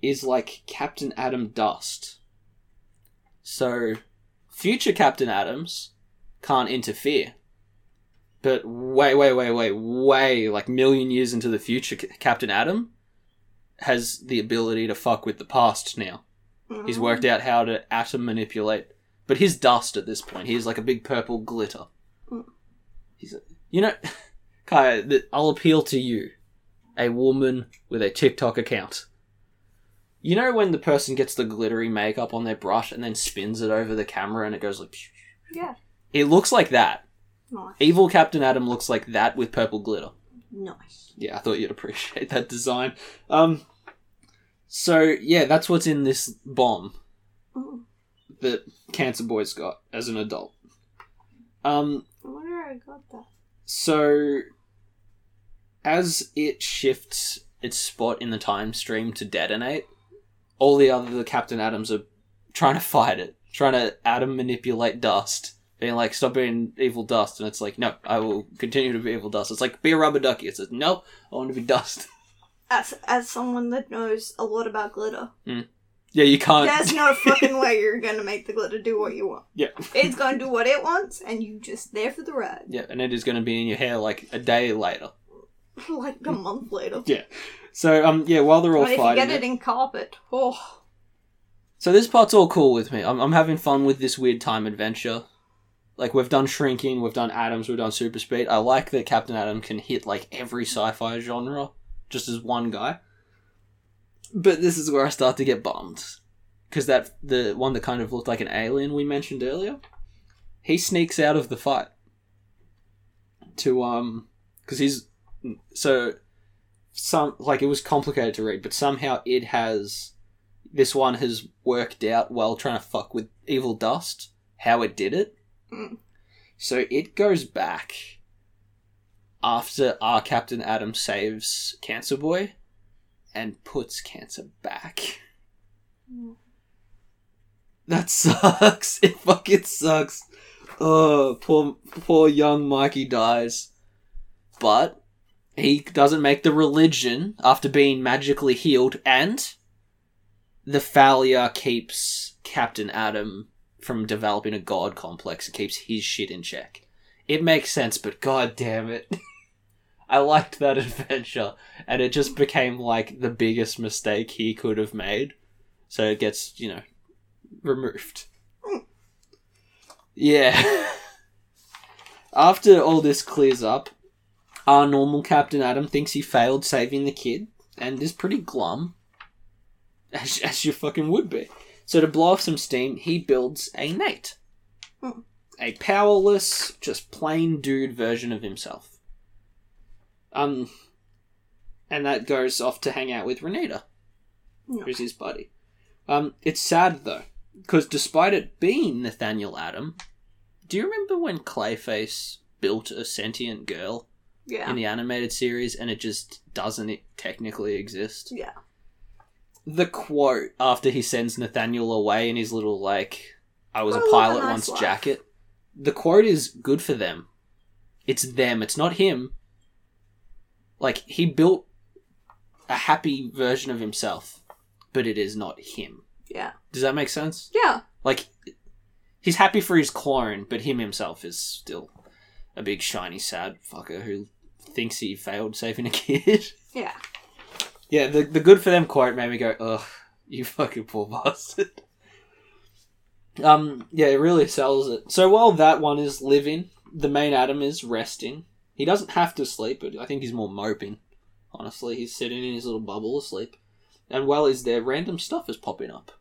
is like Captain Atom dust. So, future Captain Atoms can't interfere. But way, way, way, way, way, like million years into the future, Captain Atom has the ability to fuck with the past now. He's Mhm. worked out how to atom manipulate. But his dust at this point, he's like a big purple glitter. Mm. He's, a, you know, (laughs) Kai, I'll appeal to you. a woman with a TikTok account. You know when the person gets the glittery makeup on their brush and then spins it over the camera and it goes like. Yeah. It looks like that. Nice. Evil Captain Atom looks like that with purple glitter. Nice. Yeah, I thought you'd appreciate that design. Um, so yeah, that's what's in this bomb Mm. that Cancer Boy's got as an adult. Um, I wonder how I got that. So as it shifts its spot in the time stream to detonate, all the other the Captain Atoms are trying to fight it, trying to atom manipulate dust, being like, "Stop being evil dust," and it's like, "No, I will continue to be evil dust." It's like, "Be a rubber ducky." It says, "No, I want to be dust." As as someone that knows a lot about glitter, hmm. Yeah, you can't. there's no (laughs) fucking way you're gonna make the glitter do what you want. Yeah. It's gonna do what it wants, and you just there for the ride. Yeah, and it is going to be in your hair like a day later. (laughs) like a month later. Yeah. So, um, yeah, while they're all But if you fighting get it in carpet, oh, So this part's all cool with me. I'm, I'm having fun with this weird time adventure. Like we've done shrinking, we've done atoms, we've done super speed. I like that Captain Atom can hit like every sci-fi genre just as one guy. But this is where I start to get bummed because that the one that kind of looked like an alien we mentioned earlier, he sneaks out of the fight to um because he's so some like it was complicated to read, but somehow it has this one has worked out while trying to fuck with evil dust how it did it. Mm. So it goes back after our Captain Atom saves Cancer Boy and puts Cancer back. Mm. That sucks. (laughs) It fucking sucks. Oh, poor poor young Mikey dies. But he doesn't make the religion after being magically healed and the failure keeps Captain Atom from developing a god complex. It keeps his shit in check. It makes sense, but god damn it. (laughs) I liked that (laughs) adventure, and it just became like the biggest mistake he could have made. So it gets, you know, removed. Yeah. (laughs) After all this clears up, our normal Captain Atom thinks he failed saving the kid and is pretty glum. As, as you fucking would be. So to blow off some steam, he builds a Nate. A powerless, just plain dude version of himself. Um, and that goes off to hang out with Ranita, who's his buddy. Um, it's sad though, because despite it being Nathaniel Adam, do you remember when Clayface built a sentient girl yeah, in the animated series and it just doesn't it technically exist? yeah, the quote after he sends Nathaniel away in his little like I was Well, a live a pilot nice once life. jacket. The quote is good for them. It's them, it's not him. Like he built a happy version of himself, but it is not him. yeah, Does that make sense? yeah. Like he's happy for his clone, but him himself is still a big shiny sad fucker who thinks he failed saving a kid. (laughs) Yeah. Yeah, the the good for them quote made me go, ugh, you fucking poor bastard. Um, yeah, it really sells it. So while that one is living, the main Adam is resting. He doesn't have to sleep, but I think he's more moping. Honestly, he's sitting in his little bubble asleep. And while he's there, random stuff is popping up.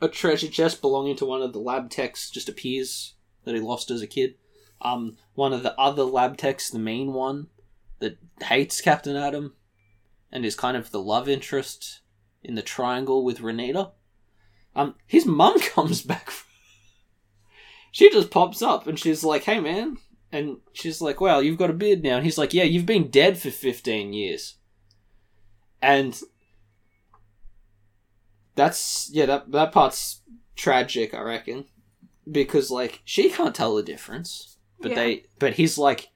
A treasure chest belonging to one of the lab techs just appears that he lost as a kid. Um, one of the other lab techs, the main one, that hates Captain Atom, and is kind of the love interest in the triangle with Ranita. Um, his mum (laughs) comes back. she just pops up and she's like, "Hey, man," and she's like, "Well, you've got a beard now." And he's like, "Yeah, you've been dead for fifteen years," and that's yeah, that that part's tragic, I reckon, because like she can't tell the difference, but Yeah. they, but he's like,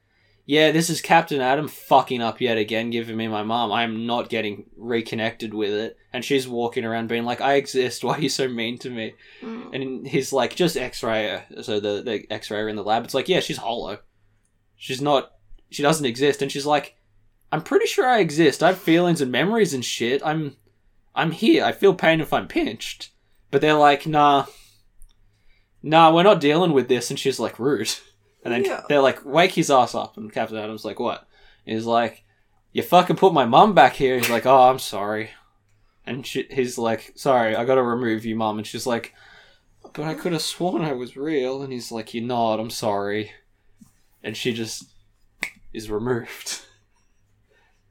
yeah, this is Captain Atom fucking up yet again, giving me my mom. I am not getting reconnected with it. And she's walking around being like, I exist. (laughs) Why are you so mean to me? Mm. And he's like, just x-ray her. So the, the x-ray her in the lab. It's like, yeah, she's hollow. She's not, she doesn't exist. And she's like, I'm pretty sure I exist. I have feelings and memories and shit. I'm, I'm here. I feel pain if I'm pinched. But they're like, nah, nah, we're not dealing with this. And she's like, rude. (laughs) And then Yeah. they're like, wake his ass up. And Captain Atom's like, what? And he's like, you fucking put my mum back here. He's like, oh, I'm sorry. And she, he's like, sorry, I gotta remove you, mum. And she's like, but I could have sworn I was real. And he's like, you're not, I'm sorry. And she just is removed.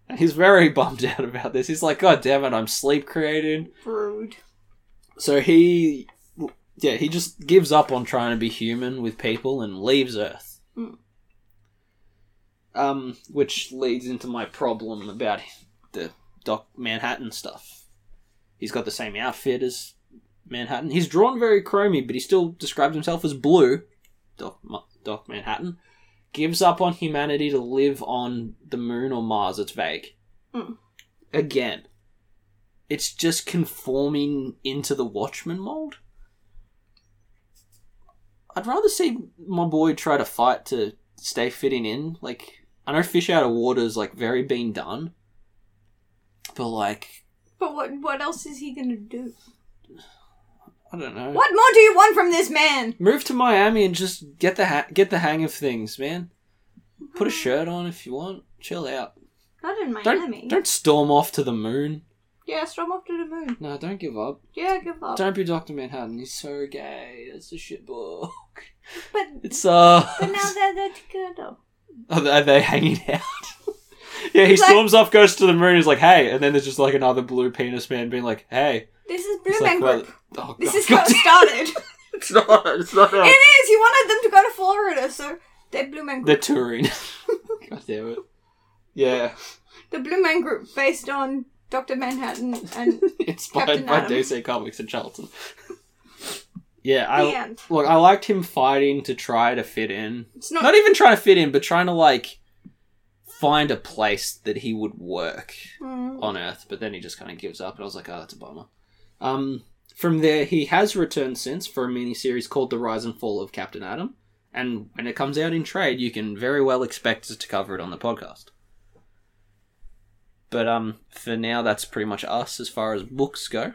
And (laughs) he's very bummed out about this. He's like, God damn it, I'm sleep creating. Rude. So he, yeah, he just gives up on trying to be human with people and leaves Earth. Mm. Um, which leads into my problem about the Doc Manhattan stuff. He's got the same outfit as Manhattan. He's drawn very chromy, but he still describes himself as blue. Doc, Doc Manhattan gives up on humanity to live on the moon or Mars. It's vague. Mm. Again, it's just conforming into the Watchman mold. I'd rather see my boy try to fight to stay fitting in. Like, I know fish out of water is like very being done, but like, But what what else is he gonna do? I don't know. What more do you want from this man? Move to Miami and just get the ha- get the hang of things, man. Put a shirt on if you want. Chill out. Not in Don't Miami. don't storm off to the moon. Yeah, storm off to the moon. No, don't give up. Yeah, give up. Don't be Doctor Manhattan. He's so gay. That's a shit book. But (laughs) It's uh. but now they're, they're together. (laughs) Are they, are they hanging out? (laughs) yeah, he Like- storms off, goes to the moon. He's like, "Hey," and then there's just like another blue penis man being like, "Hey." This is Blue Man like, well, Group. oh, This God, is how it started. (laughs) It's not. It's not. it How is. He wanted them to go to Florida, so they're Blue Man Group. they're touring. (laughs) God damn it. Yeah, The Blue Man Group, based on Doctor Manhattan and (laughs) inspired Captain by Atom. DC Comics and Charlton. Yeah, I look. I liked him fighting to try to fit in. It's not. Not even trying to fit in, but trying to like find a place that he would work. Mm. on Earth, but then he just kind of gives up, and I was like, oh, that's a bummer. Um, from there, he has returned since for a mini series called The Rise and Fall of Captain Atom, and when it comes out in trade, you can very well expect us to cover it on the podcast. But um, for now, that's pretty much us as far as books go.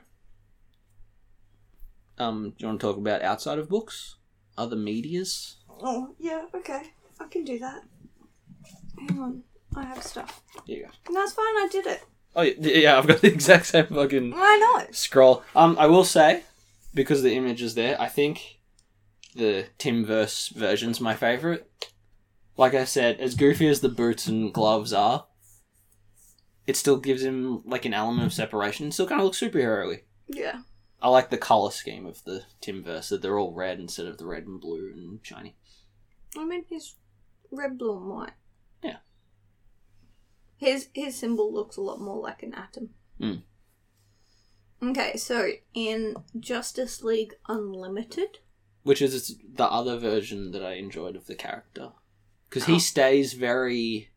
Um, do you want to talk about outside of books, other medias? Oh yeah, okay, I can do that. Hang on, I have stuff. Here you go. And that's fine. I did it. Oh yeah, yeah, I've got (laughs) the exact same fucking I know. scroll. Um, I will say, because the image is there, I think the Timmverse version's my favorite. Like I said, as goofy as the boots and gloves are, it still gives him like an element of separation. It still kind of looks superhero-y. Yeah. I like the color scheme of the Timmverse that they're all red instead of the red and blue and shiny. I mean, he's red, blue, and white. Yeah. His his symbol looks a lot more like an atom. Mm. Okay, so in Justice League Unlimited, Which is the other version that I enjoyed of the character. Because Oh. he stays very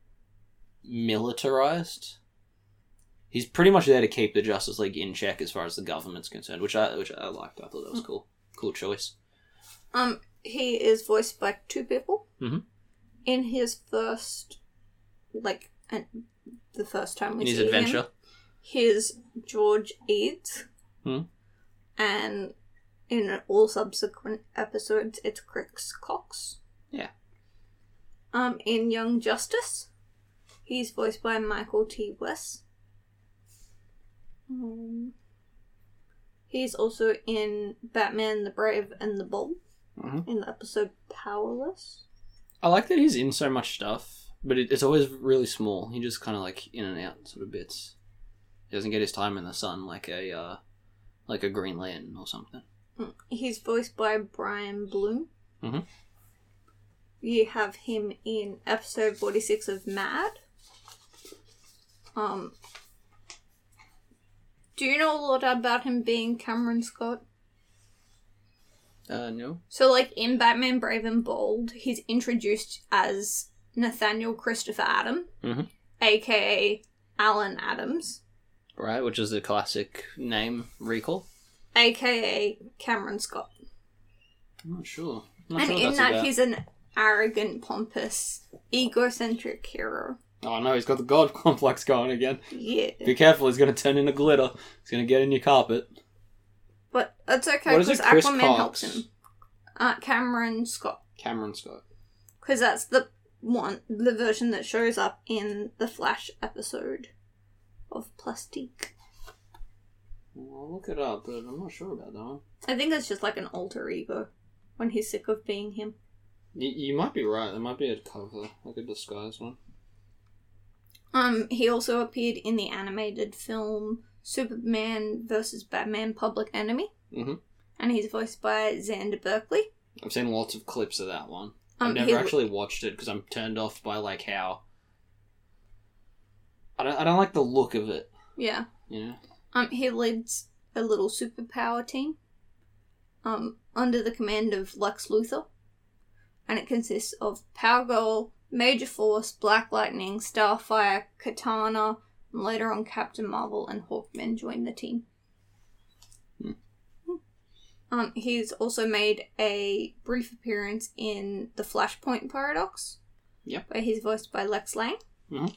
militarized. He's pretty much there to keep the Justice League in check as far as the government's concerned, which I which I liked. I thought that was cool. Cool choice. um, he is voiced by two people. Mhm. In his first, like, and the first time we In his see adventure. him, his George Eads, Hmm. and in all subsequent episodes, it's Chris Cox. Yeah. Um, in Young Justice, he's voiced by Michael T. Weiss. Um, he's also in Batman: The Brave and the Bold Mhm. in the episode Powerless. I like that he's in so much stuff, but it, it's always really small. He just kind of like in and out sort of bits. He doesn't get his time in the sun like a uh, like a Green Lantern or something. Mm, He's voiced by Brian Bloom. Mhm. You have him in episode 46 of Mad. Um, do you know a lot about him being Cameron Scott? Uh, no. So, like in Batman Brave and Bold, he's introduced as Nathaniel Christopher Adam, Mhm. aka Alan Adams, Right, which is the classic name recall. aka Cameron Scott. I'm not sure. I'm not and sure in that, about. he's an arrogant, pompous, egocentric hero. Oh no, he's got the god (laughs) complex going again. Yeah. Be careful, he's going to turn into glitter. He's going to get in your carpet. But that's okay because it, Aquaman Cox? helps him. Uh, Cameron Scott. Cameron Scott. Because that's the one, the version that shows up in the Flash episode of Plastique. I'll look it up, but I'm not sure about that one. I think it's just like an alter ego when he's sick of being him. You, you might be right. There might be a cover, like a disguised one. Um, he also appeared in the animated film Superman vs. Batman Public Enemy. Mm-hmm. And he's voiced by Xander Berkeley. I've seen lots of clips of that one. Um, I've never he- actually watched it because I'm turned off by like how. I don't. I don't like the look of it. Yeah. You know. Um, he leads a little superpower team. Um, under the command of Lex Luthor. And it consists of Power Girl, Major Force, Black Lightning, Starfire, Katana, and later on Captain Marvel and Hawkman join the team. Um, he's also made a brief appearance in the Flashpoint Paradox. Yep. Where he's voiced by Lex Lang. Mhm.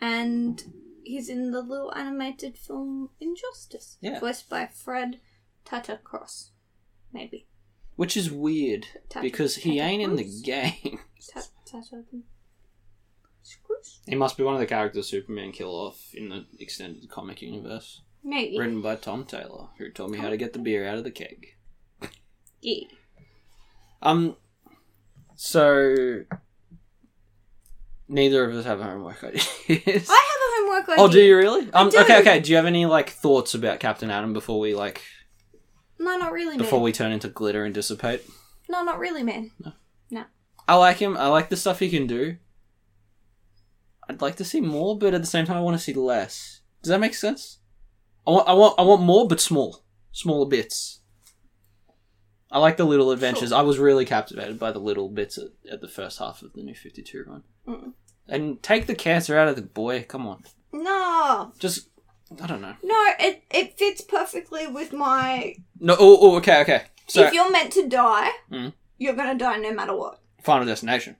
And he's in the little animated film Injustice. Yeah. Voiced by Fred Tata Cross. Maybe. Which is weird Tata- because he Tata ain't in the game. (laughs) Ta- Tata Cross? he must be one of the characters Superman kill off in the extended comic universe. Maybe. Written by Tom Taylor, who taught me how to get the beer out of the keg. Yeah. Um. So. Neither of us have homework ideas. I have a homework idea. Oh, do you really? Um. do. Okay. Okay. Do you have any like thoughts about Captain Atom before we like No, not really, man. before we turn into glitter and dissipate? No, not really, man. No. No. I like him. I like the stuff he can do. I'd like to see more, but at the same time, I want to see less. Does that make sense? I want, I want, I want more, but small, smaller bits. I like the little adventures. I was really captivated by the little bits at, at the first half of the New Fifty Two run. Mm. And take the cancer out of the boy. Come on, No, just I don't know. no, it it fits perfectly with my. No. Oh, oh okay, okay. So if you're meant to die, Mm. you're gonna die no matter what. Final Destination.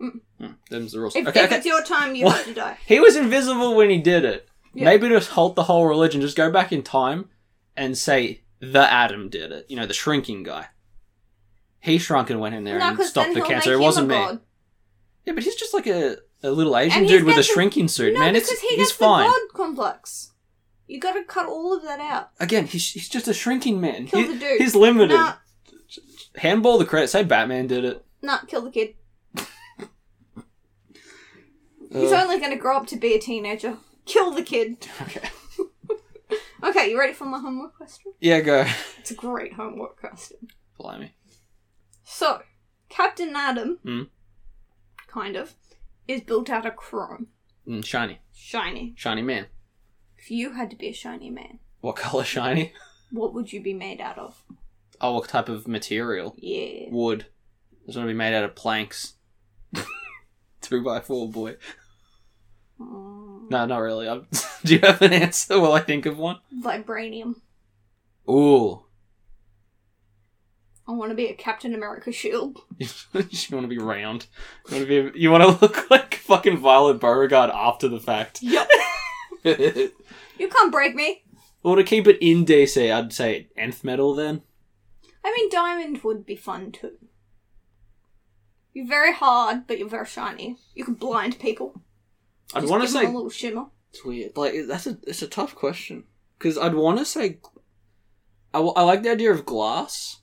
Mm. Mm, them's the rules. If, okay, if okay. it's your time, you have (laughs) to die. He was invisible when he did it. Yeah. Maybe just halt the whole religion. Just go back in time and say the Atom did it. You know, the shrinking guy. He shrunk and went in there No, and stopped the cancer. It wasn't me. god. Yeah, but he's just like a, a little Asian dude with a the- shrinking suit, no, man. because It's he he's gets fine. the god complex. You got to cut all of that out. Again, he's he's just a shrinking man. Kill He- the dude. He's limited. Nah, Handball the credit. Say Batman did it. nah, kill the kid. (laughs) He's Ugh. only gonna grow up to be a teenager. Kill the kid. (laughs) okay. (laughs) Okay, you ready for my homework question? Yeah, go. It's a great homework question. Blimey. So, Captain Atom, Mm. kind of, is built out of chrome. Mm, shiny, Shiny. shiny man. If you had to be a shiny man, What color shiny? what would you be made out of? Oh, what type of material? Yeah. Wood. It's gonna be made out of planks. (laughs) Two by four, boy. No, not really. I'm... (laughs) Do you have an answer while I think of one? vibranium. Ooh. I want to be a Captain America shield. (laughs) you want to be round. You want to be. You want to look (laughs) like fucking Violet Beauregarde after the fact. Yep. you can't break me. Well, to keep it in DC, I'd say nth metal then. I mean, diamond would be fun too. You're very hard, but you're very shiny. You can blind people. I'd want to say a little shimmer. it's weird. Like that's a it's a tough question because I'd want to say I, w- I like the idea of glass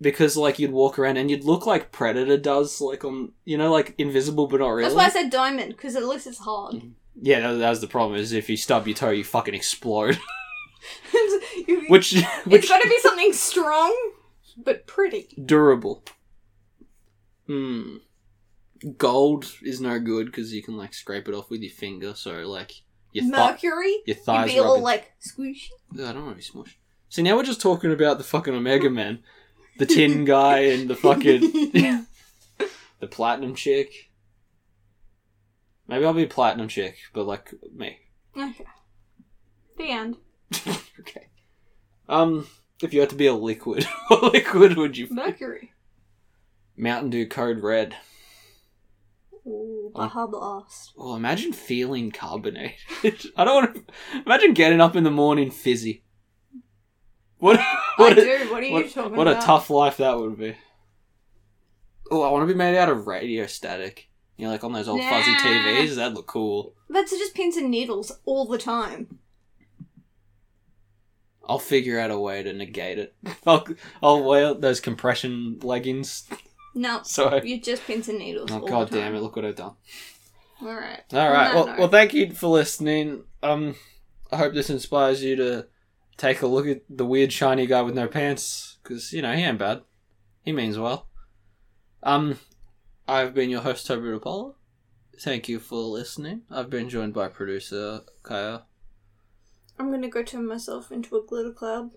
because like you'd walk around and you'd look like Predator does, like on you know like invisible but not really. That's why I said diamond, because it looks as hard. Yeah, that, that was the problem. Is if you stub your toe, you fucking explode. (laughs) (laughs) You- which it's (laughs) which got to be something strong, but pretty. durable. Hmm. Gold is no good because you can like scrape it off with your finger. So like your Mercury, your you'd thighs be all like squishy. I don't want to be smushed. See, now we're just talking about the fucking Omega Man, the tin (laughs) guy, and the fucking (laughs) the platinum chick. Maybe I'll be platinum chick, but like me. okay. The end. (laughs) okay. Um, if you had to be a liquid, what liquid would you? Mercury. Mountain Dew Code Red. Ooh, Oh. Baja Blast. Well, imagine feeling carbonated. (laughs) I don't want to. Imagine getting up in the morning fizzy. What? I (laughs) What? a, do. What are you what, talking what a tough life that would be. Oh, I want to be made out of radio static. You know, like on those old fuzzy TVs. That'd look cool. That's just pins and needles all the time. I'll figure out a way to negate it. (laughs) I'll, I'll wear those compression leggings. No, So, I, you're just pins and needles. oh all god the time. damn it! Look what I've done. All right. All right. Well, note. well, thank you for listening. Um, I hope this inspires you to take a look at the weird shiny guy with no pants, because you know he ain't bad. He means well. Um, I've been your host Toby Apollo. Thank you for listening. I've been joined by producer Kaya. I'm gonna go turn myself into a glitter cloud.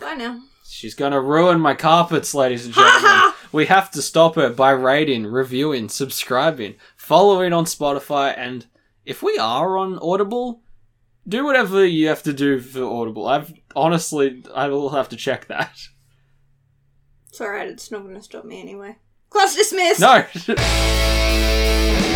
Bye now. She's gonna ruin my carpets, ladies and gentlemen. (laughs) we have to stop it by rating, reviewing, subscribing, following on Spotify, and if we are on Audible, do whatever you have to do for Audible. I've honestly, I will have to check that. It's alright, it's not gonna stop me anyway. Class dismissed! No. (laughs)